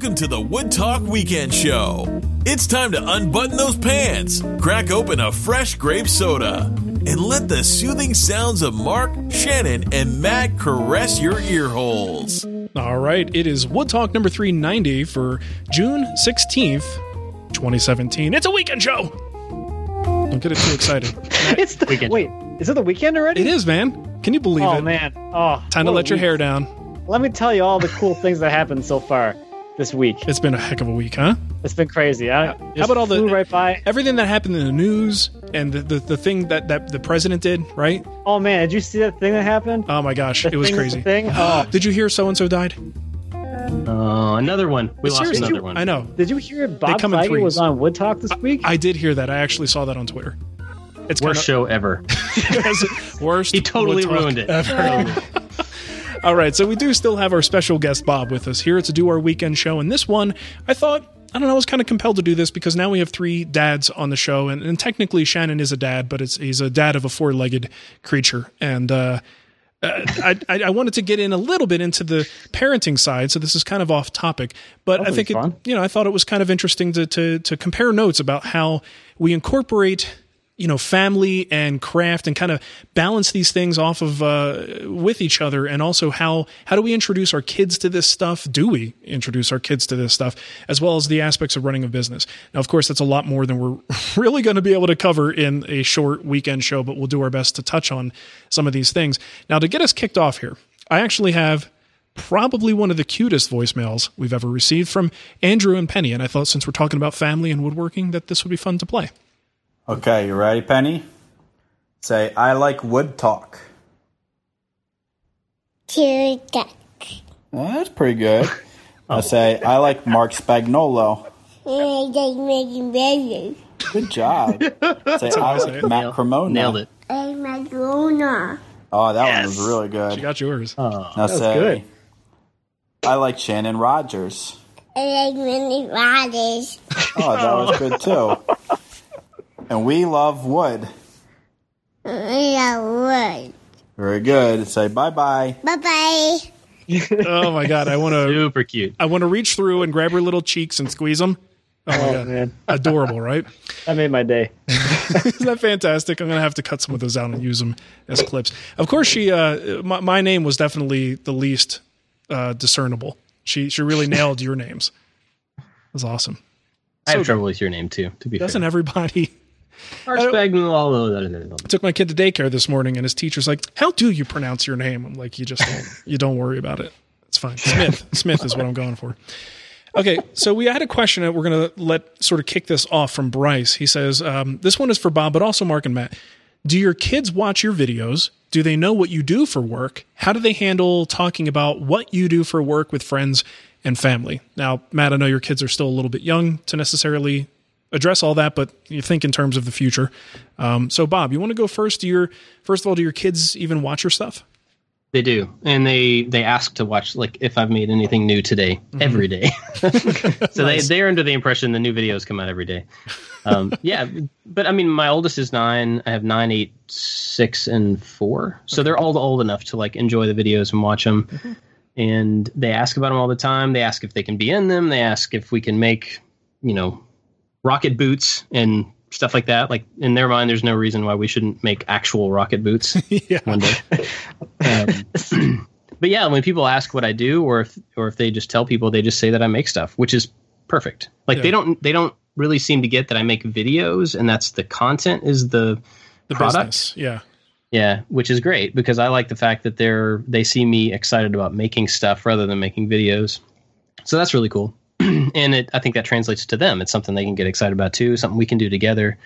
Welcome to the Wood Talk Weekend Show. It's time to unbutton those pants, crack open a fresh grape soda, and let the soothing sounds of Mark, Shannon, and Matt caress your ear holes. All right, it is Wood Talk number 390 for June 16th, 2017. It's a weekend show. Don't get it too excited. it's the Weekend. wait. Is it the weekend already? It is, man. Can you believe Oh it? Oh, man. Oh. Time to what a let your week. hair down. Let me tell you all the cool things that happened so far this week. It's been a heck of a week, huh? It's been crazy. I, How about all the- flew right by? Everything that happened in the news and the, the, the thing that, that the president did, right? Oh man, did you see that thing that happened? Oh my gosh, The it was crazy. thing? Oh. Did you hear so and so died? Oh, another one. We lost Seriously, another one. I know. Did you hear Bob come in Feige was on Wood Talk this week? I did hear that. I actually saw that on Twitter. It's Worst show ever. of worst. He totally Wood Talk ruined it. ever. Oh. All right, so we do still have our special guest Bob with us here to do our weekend show, and this one I thought I don't know I was kind of compelled to do this because now we have three dads on the show, and, and technically Shannon is a dad, but it's he's a dad of a four legged creature, and uh, uh, I, I I wanted to get in a little bit into the parenting side, so this is kind of off topic, but I That'll be think it, you know I thought it was kind of interesting to to to compare notes about how we incorporate you know family and craft and kind of balance these things off of uh, with each other and also how how do we introduce our kids to this stuff? Do we introduce our kids to this stuff? As well as the aspects of running a business. Now of course that's a lot more than we're really going to be able to cover in a short weekend show but we'll do our best to touch on some of these things. Now to get us kicked off here i actually have probably one of the cutest voicemails we've ever received from andrew and penny and i thought since we're talking about family and woodworking that this would be fun to play Okay, you ready, Penny? Say, I like wood talk. Two duck. Well, that's pretty good. Oh. I say, I like Marc Spagnuolo. I like making babies. Good job. say, I like Matt Cremona. Nailed it. And my grona. Oh, that one was really good. you got yours now oh, say, good. I like Shannon Rogers. I like many bodies. Oh, that was good too. And we love wood. I love wood. Very good. Say bye bye. Bye bye. oh my god i want to Super cute. I want to reach through and grab her little cheeks and squeeze them. Oh my Oh god, man, adorable, right? that made my day. Isn't that fantastic? I'm gonna have to cut some of those out and use them as clips. Of course, she. Uh, my, my name was definitely the least uh, discernible. She she really nailed your names. It was awesome. I have So- trouble with your name too. To be fair. Doesn't fair. everybody? Took my kid to daycare this morning, and his teacher's like, "How do you pronounce your name?" I'm like, "You just don't. you don't worry about it. It's fine." Smith. Smith is what I'm going for. Okay, so we had a question that we're going to let sort of kick this off from Bryce. He says, um, "This one is for Bob, but also Mark and Matt. Do your kids watch your videos? Do they know what you do for work? How do they handle talking about what you do for work with friends and family?" Now, Matt, I know your kids are still a little bit young to necessarily address all that, but you think in terms of the future. Um, so, Bob, you want to go first? Do your first of all, do your kids even watch your stuff? They do, and they they ask to watch like if I've made anything new today every day. so they they're under the impression the new videos come out every day. Um, yeah, but I mean, my oldest is nine. I have nine, eight, six, and four. So they're all old enough to like enjoy the videos and watch them. And they ask about them all the time. They ask if they can be in them. They ask if we can make, you know, rocket boots and stuff like that. Like in their mind, there's no reason why we shouldn't make actual rocket boots yeah, one day. Um, but yeah, when people ask what I do, or if or if they just tell people, they just say that I make stuff, which is perfect. Like Yeah. they don't they don't really seem to get that I make videos, and that's the content is the the product. business. Yeah, Yeah, which is great because I like the fact that they're they see me excited about making stuff rather than making videos. So that's really cool. and it I think that translates to them. It's something they can get excited about too, something we can do together.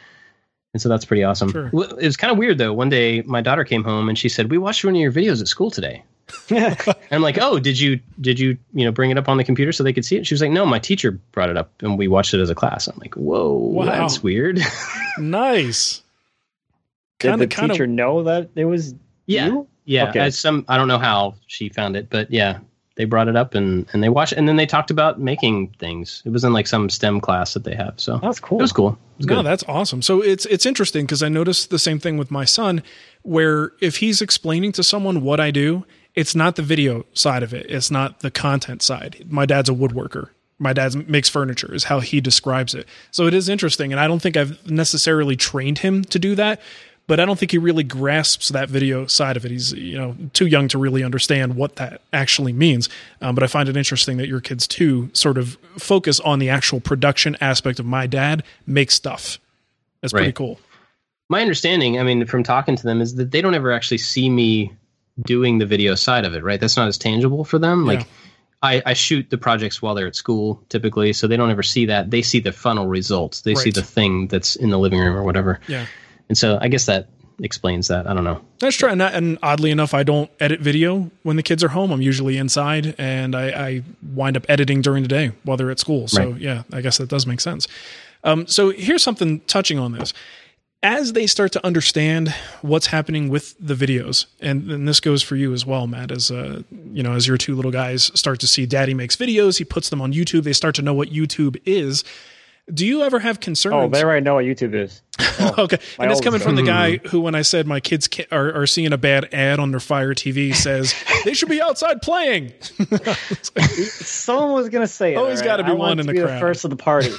And so that's pretty awesome. Sure. It was kind of weird though. One day my daughter came home and she said, "We watched one of your videos at school today." And I'm like, "Oh, did you did you, you know, bring it up on the computer so they could see it?" She was like, "No, my teacher brought it up and we watched it as a class." I'm like, "Whoa, Wow. that's weird." nice. Did Kinda- the kinda- teacher know that it was Yeah. you? Yeah, Okay. as some I don't know how she found it, but yeah, they brought it up and and they watched and then they talked about making things. It was in like some STEM class that they have, so That's cool. it was cool. It was No, good. that's awesome. So it's it's interesting because I noticed the same thing with my son, where if he's explaining to someone what I do, it's not the video side of it. It's not the content side. My dad's a woodworker, my dad makes furniture is how he describes it. So it is interesting, and I don't think I've necessarily trained him to do that, but I don't think he really grasps that video side of it. He's you know too young to really understand what that actually means. Um, but I find it interesting that your kids too sort of focus on the actual production aspect of my dad makes stuff. That's pretty cool. my understanding, I mean, from talking to them, is that they don't ever actually see me doing the video side of it, right? That's not as tangible for them. Like, I, I shoot the projects while they're at school typically, so they don't ever see that. They see the funnel results. They see the thing that's in the living room or whatever. Yeah. And so I guess that explains that. I don't know. That's true. And, and oddly enough, I don't edit video when the kids are home. I'm usually inside and I, I wind up editing during the day while they're at school. So, Right. yeah, I guess that does make sense. Um, so, here's something touching on this. As they start to understand what's happening with the videos, and, and this goes for you as well, Matt, as uh, you know, as your two little guys start to see Daddy makes videos, he puts them on YouTube. They start to know what YouTube is. Do you ever have oh, concerns? Oh, they already know what YouTube is. Oh, okay, and it's coming from the guy who, when I said my kids are, are seeing a bad ad on their Fire TV, says they should be outside playing. Someone was gonna say it. Always all gotta be I one in the crowd. the first of the party.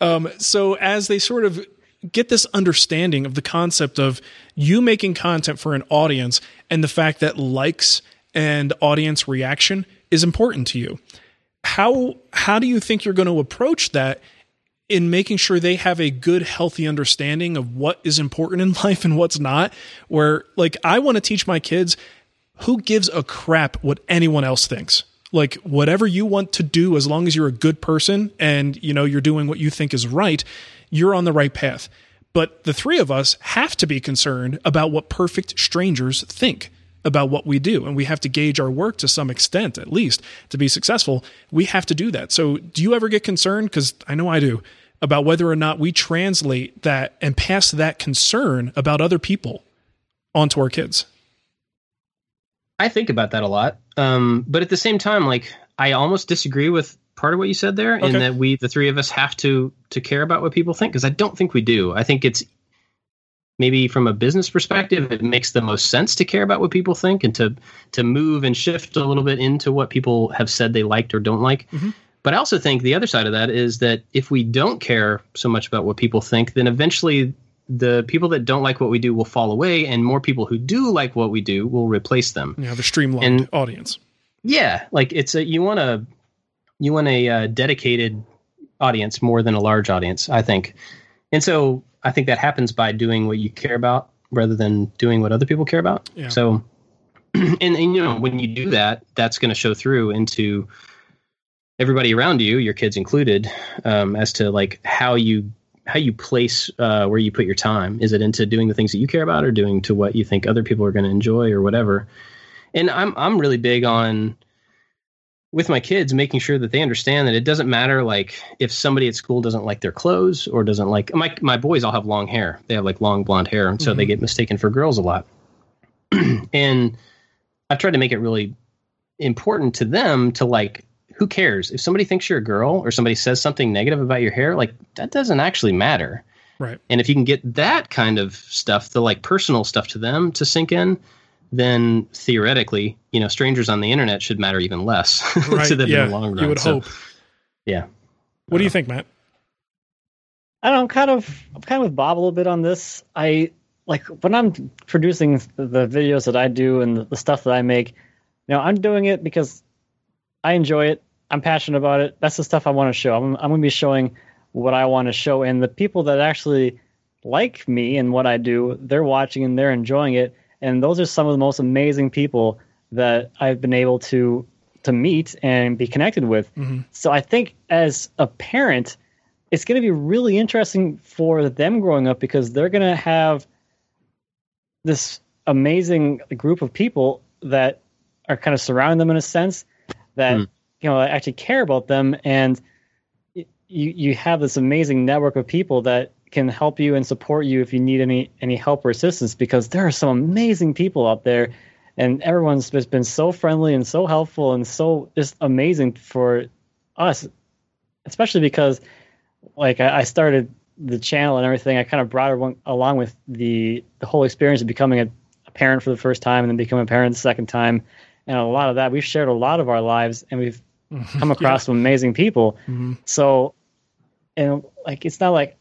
Um, so as they sort of get this understanding of the concept of you making content for an audience and the fact that likes and audience reaction is important to you how how do you think you're going to approach that in making sure they have a good healthy understanding of what is important in life and what's not? Where like i want to teach my kids who gives a crap what anyone else thinks? Like whatever you want to do as long as you're a good person and you know you're doing what you think is right you're on the right path. But the three of us have to be concerned about what perfect strangers think about what we do and we have to gauge our work to some extent at least to be successful we have to do that so do you ever get concerned because i know i do about whether or not we translate that and pass that concern about other people onto our kids I think about that a lot. Um, but at the same time, like I almost disagree with part of what you said there, in that we, the three of us, have to to care about what people think because I don't think we do. I think it's maybe from a business perspective, it makes the most sense to care about what people think and to to move and shift a little bit into what people have said they liked or don't like. But I also think the other side of that is that if we don't care so much about what people think, then eventually the people that don't like what we do will fall away, and more people who do like what we do will replace them. you have a streamlined And- audience Yeah, like it's a you want a you want a uh, dedicated audience more than a large audience, I think. And so I think that happens by doing what you care about rather than doing what other people care about. Yeah. So and, and you know when you do that, that's going to show through into everybody around you, your kids included, um, as to like how you how you place uh, where you put your time. Is it into doing the things that you care about, or doing to what you think other people are going to enjoy, or whatever? And I'm I'm really big on with my kids making sure that they understand that it doesn't matter like if somebody at school doesn't like their clothes or doesn't like my my boys all have long hair. They have like long blonde hair, and so they mm-hmm. get mistaken for girls a lot. and I've tried to make it really important to them to like who cares if somebody thinks you're a girl or somebody says something negative about your hair like that doesn't actually matter right and if you can get that kind of stuff the like personal stuff to them to sink in then theoretically you know strangers on the internet should matter even less right to them yeah in the long run you would So, hope yeah what do you think matt I don't know, I'm kind of I'm kind of with Bob a little bit on this. I like when I'm producing the videos that I do and the, the stuff that I make, you know, I'm doing it because I enjoy it. I'm passionate about it. That's the stuff I want to show. I'm, I'm going to be showing what I want to show, and the people that actually like me and what I do, they're watching and they're enjoying it. And those are some of the most amazing people that I've been able to to meet and be connected with. So I think as a parent, it's going to be really interesting for them growing up because they're going to have this amazing group of people that are kind of surrounding them in a sense that Hmm. you know actually care about them and you you have this amazing network of people that can help you and support you if you need any any help or assistance because there are some amazing people out there and everyone's just been so friendly and so helpful and so just amazing for us especially because like I, I started the channel and everything i kind of brought everyone along with the the whole experience of becoming a, a parent for the first time and then becoming a parent the second time and a lot of that we've shared a lot of our lives and we've come across some amazing people. Mm-hmm. So, and like it's not like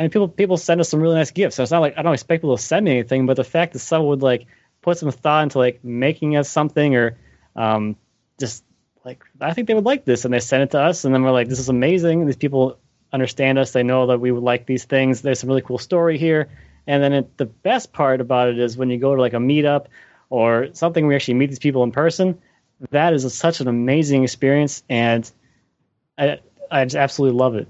I mean, people people send us some really nice gifts. So it's not like I don't expect people to send me anything, but the fact that someone would like put some thought into like making us something or um, just like I think they would like this, and they send it to us, and then we're like, this is amazing. These people understand us. They know that we would like these things. There's some really cool story here. And then it, the best part about it is when you go to like a meetup or something where you actually meet these people in person. That is a, such an amazing experience, and I I just absolutely love it.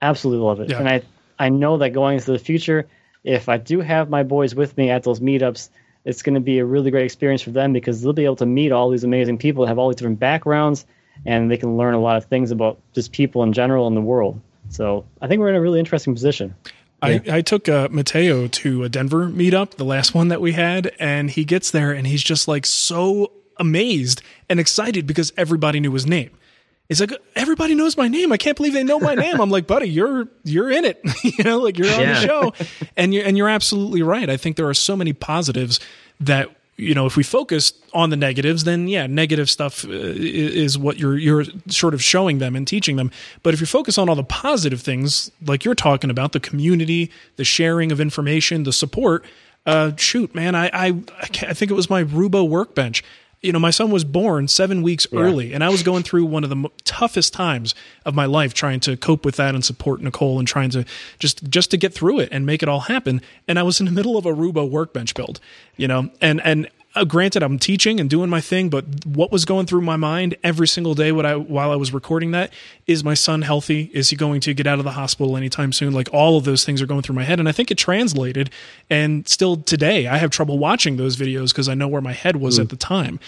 Absolutely love it. Yeah. And I I know that going into the future, if I do have my boys with me at those meetups, it's going to be a really great experience for them because they'll be able to meet all these amazing people that have all these different backgrounds, and they can learn a lot of things about just people in general in the world. So I think we're in a really interesting position. I, I took uh, Mateo to a Denver meetup, the last one that we had, and he gets there and he's just like so amazed and excited because everybody knew his name. He's like, everybody knows my name. I can't believe they know my name. I'm like, buddy, you're you're in it. you know, like you're on Yeah. the show, and you're and you're absolutely right. I think there are so many positives that you know if we focus on the negatives, then yeah, negative stuff uh, is what you're you're sort of showing them and teaching them. But if you focus on all the positive things, like you're talking about, the community, the sharing of information, the support. Uh, shoot, man, I I I think it was my Roubo workbench you know, my son was born seven weeks early, and I was going through one of the mo- toughest times of my life, trying to cope with that and support Nicole, and trying to just just to get through it and make it all happen. And I was in the middle of a Roubo workbench build, you know, and and uh, granted, I'm teaching and doing my thing, but what was going through my mind every single day what I, while I was recording that is my son healthy? Is he going to get out of the hospital anytime soon? Like all of those things are going through my head. And I think it translated. And still today, I have trouble watching those videos because I know where my head was at the time.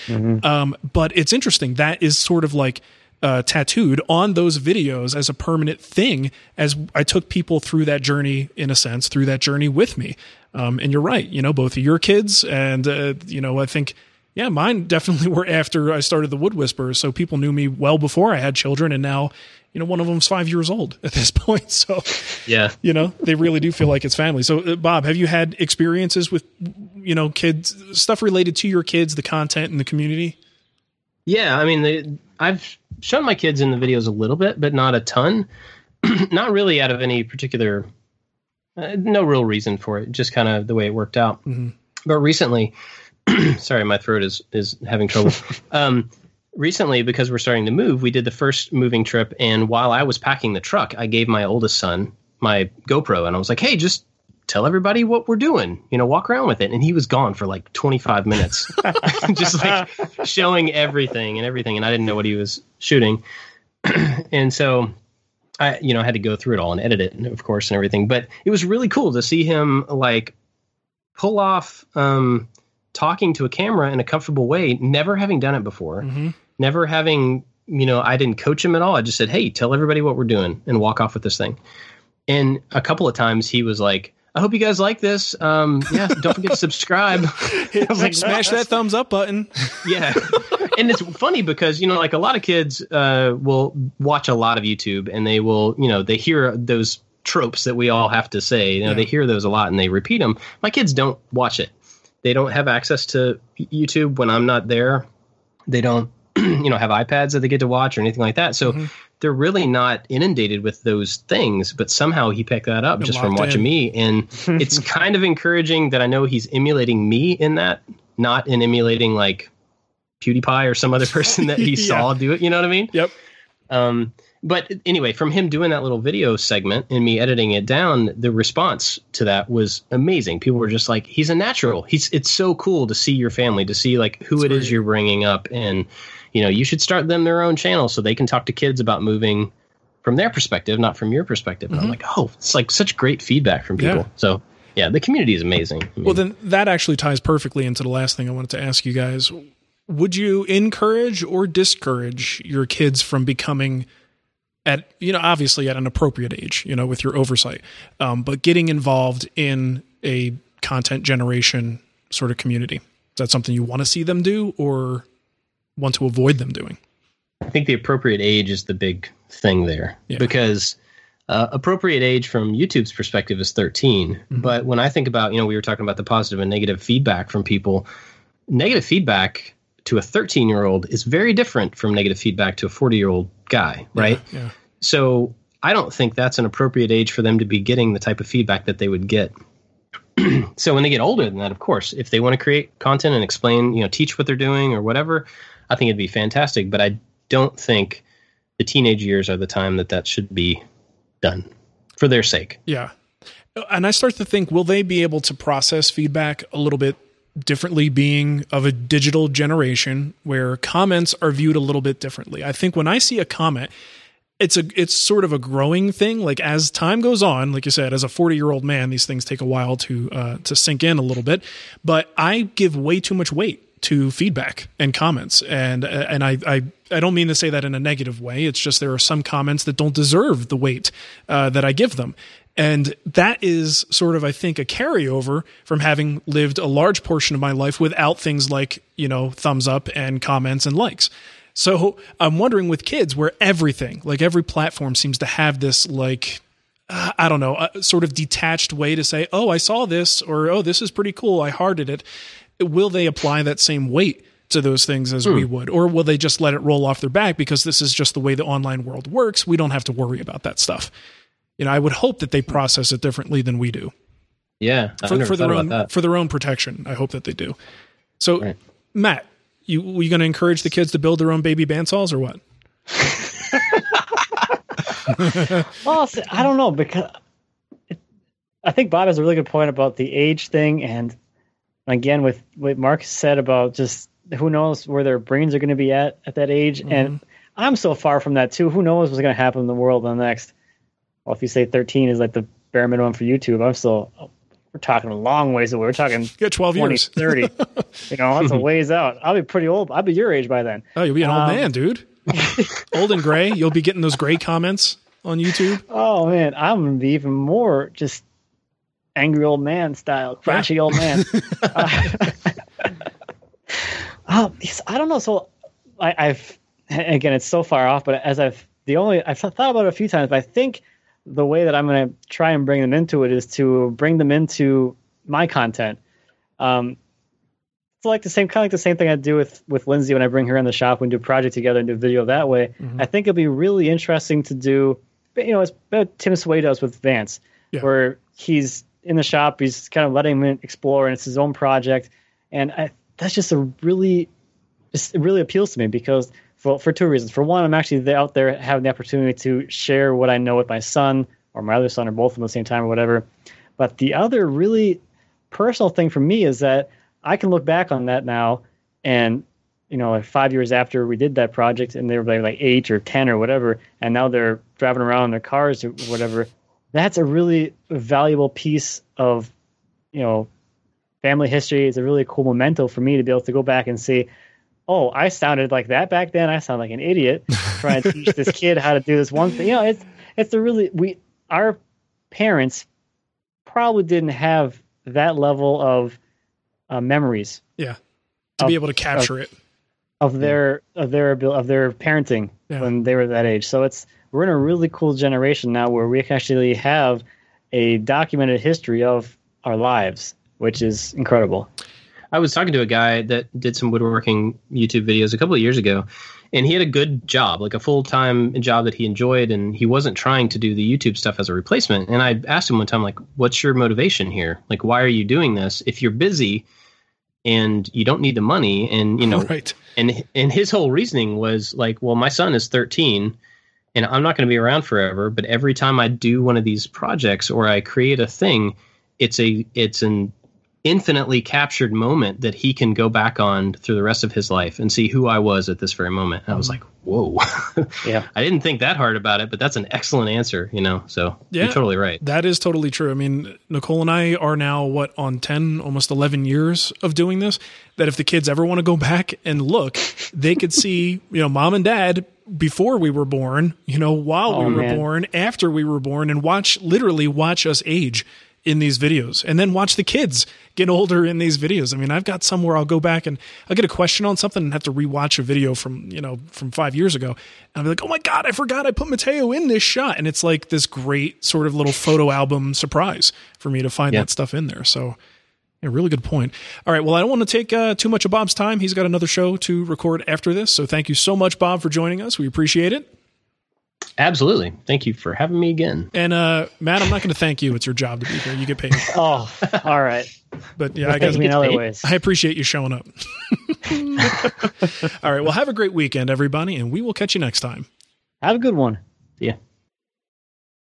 Um, but it's interesting. That is sort of like, uh, tattooed on those videos as a permanent thing as I took people through that journey in a sense through that journey with me. Um, and you're right you know both of your kids and uh, you know I think yeah mine definitely were after I started the Wood Whisperers so people knew me well before I had children and now you know one of them's five years old at this point. So Yeah. you know they really do feel like it's family. So uh, Bob have you had experiences with you know kids stuff related to your kids the content and the community? Yeah, I mean, the, I've shown my kids in the videos a little bit, but not a ton. not really out of any particular, uh, no real reason for it. Just kind of the way it worked out. But recently, sorry, my throat is is having trouble. um, recently, because we're starting to move, we did the first moving trip, and while I was packing the truck, I gave my oldest son my GoPro, and I was like, "Hey, just." Tell everybody what we're doing. You know, walk around with it. And he was gone for like 25 minutes, just like showing everything and everything. And I didn't know what he was shooting. and so I, you know, I had to go through it all and edit it, of course, and everything. But it was really cool to see him like pull off um, talking to a camera in a comfortable way, never having done it before, never having, you know, I didn't coach him at all. I just said, "Hey, tell everybody what we're doing," and walk off with this thing. And a couple of times he was like. I hope you guys like this. Um, yeah, don't forget to subscribe. Like, smash that thumbs up button yeah and it's funny because you know like a lot of kids uh, will watch a lot of youtube and they will you know they hear those tropes that we all have to say you know Yeah. they hear those a lot and they repeat them my kids don't watch it they don't have access to youtube when i'm not there they don't you know have ipads that they get to watch or anything like that so they're really not inundated with those things but somehow he picked that up just from watching in. me and it's kind of encouraging that i know he's emulating me in that not in emulating like PewDiePie or some other person that he Yeah. saw do it. You know what I mean? yep Um, but anyway, from him doing that little video segment and me editing it down, the response to that was amazing. People were just like, "He's a natural. He's." It's so cool to see your family, to see like who it is great. you're bringing up, and you know, you should start them their own channel so they can talk to kids about moving from their perspective, not from your perspective. And I'm like, oh, it's like such great feedback from people. Mm-hmm. Yeah. So yeah, the community is amazing. I mean, Well, then that actually ties perfectly into the last thing I wanted to ask you guys. Would you encourage or discourage your kids from becoming at you know obviously at an appropriate age, you know, with your oversight, um, but getting involved in a content generation sort of community? Is that something you want to see them do or want to avoid them doing? I think the appropriate age is the big thing there Yeah. because uh, appropriate age from YouTube's perspective is 13. Mm-hmm. But when I think about, you know, we were talking about the positive and negative feedback from people, negative feedback to a 13 year old is very different from negative feedback to a 40 year old guy, right? Yeah, yeah. So I don't think that's an appropriate age for them to be getting the type of feedback that they would get. so when they get older than that, of course, if they want to create content and explain, you know, teach what they're doing or whatever, I think it'd be fantastic. But I don't think the teenage years are the time that that should be done for their sake. Yeah. And I start to think, will they be able to process feedback a little bit differently being of a digital generation where comments are viewed a little bit differently? I think when I see a comment, it's a it's sort of a growing thing. Like as time goes on, like you said, as a forty year old man, these things take a while to uh, to sink in a little bit. But I give way too much weight to feedback and comments, and uh, and I, I I don't mean to say that in a negative way. It's just there are some comments that don't deserve the weight uh, that I give them. And that is sort of, I think, a carryover from having lived a large portion of my life without things like, you know, thumbs up and comments and likes. So I'm wondering with kids where everything, like every platform seems to have this like uh, I don't know, a sort of detached way to say, "Oh, I saw this," or "Oh, this is pretty cool. I hearted it." Will they apply that same weight to those things as we hmm. would, or will they just let it roll off their back because this is just the way the online world works? We don't have to worry about that stuff. You know, I would hope that they process it differently than we do Yeah, I for, never for their thought own about that. for their own protection. I hope that they do. So, Right. Matt, you you going to encourage the kids to build their own baby bandsaws or what? Well, I don't know because I think Bob has a really good point about the age thing, and again with what Mark said about just who knows where their brains are going to be at at that age, and I'm so far from that too. Who knows what's going to happen in the world in the next? Well, if you say 13 is like the bare minimum for YouTube, I'm still we're talking a long ways away. We're talking got 12 20, years. 30. you know, that's a ways out. I'll be pretty old. I'll be your age by then. Oh, you'll be an old Um, man, dude. old and gray. You'll be getting those gray comments on YouTube. Oh man, I'm gonna be even more just angry old man style, crashy old man. uh, um, I don't know. So I, I've again, it's so far off, but as I've the only I've thought about it a few times, but I think the way that I'm gonna try and bring them into it is to bring them into my content. Um, it's like the same kind of like the same thing I do with with Lindsay when I bring her in the shop and do a project together and do video that way. I think it'd be really interesting to do. You know, it's what Tim Sway does with Vance, Yeah. where he's in the shop, he's kind of letting him explore, and it's his own project. And I, that's just a really, just, it really appeals to me because for for two reasons. For one, I'm actually out there having the opportunity to share what I know with my son or my other son or both at the same time or whatever. But the other really personal thing for me is that I can look back on that now and you know, like five years after we did that project and they were like, like eight or ten or whatever, and now they're driving around in their cars or whatever. That's a really valuable piece of, you know, family history. It's a really cool memento for me to be able to go back and see, oh, I sounded like that back then. I sound like an idiot trying to teach this kid how to do this one thing. You know, it's it's a really we our parents probably didn't have that level of uh, memories Yeah. To be able to capture it. of their of their of their parenting Yeah. when they were that age. So it's we're in a really cool generation now where we can actually have a documented history of our lives, which is incredible. I was talking to a guy that did some woodworking YouTube videos a couple of years ago, and he had a good job, like a full time job that he enjoyed, and he wasn't trying to do the YouTube stuff as a replacement. And I asked him one time, like, "What's your motivation here? Like, why are you doing this? If you're busy and you don't need the money, and you know, Right. and and his whole reasoning was like, well, my son is 13 and I'm not going to be around forever, but every time I do one of these projects or I create a thing, it's a it's an infinitely captured moment that he can go back on through the rest of his life and see who I was at this very moment. And I was mm-hmm. like, whoa. Yeah. I didn't think that hard about it, but that's an excellent answer, you know. So Yeah. you're totally right. That is totally true. I mean, Nicole and I are now what on 10 almost 11 years of doing this that if the kids ever want to go back and look, they could see, you know, mom and dad before we were born, you know, while Oh, we were man. born, after we were born and watch literally watch us age in these videos and then watch the kids get older in these videos. I mean, I've got somewhere I'll go back and I'll get a question on something and have to rewatch a video from, you know, from five years ago. And I'll be like, oh my God, I forgot I put Mateo in this shot. And it's like this great sort of little photo album surprise for me to find Yeah. that stuff in there. So Yeah, really good point. All right. Well, I don't want to take uh, too much of Bob's time. He's got another show to record after this. So thank you so much, Bob, for joining us. We appreciate it. Absolutely. Thank you for having me again. And uh, Matt, I'm not going to thank you. It's your job to be here. You get paid. Oh, all right. But yeah, I guess me in other ways. I appreciate you showing up. All right. Well, have a great weekend, everybody, and we will catch you next time. Have a good one. Yeah.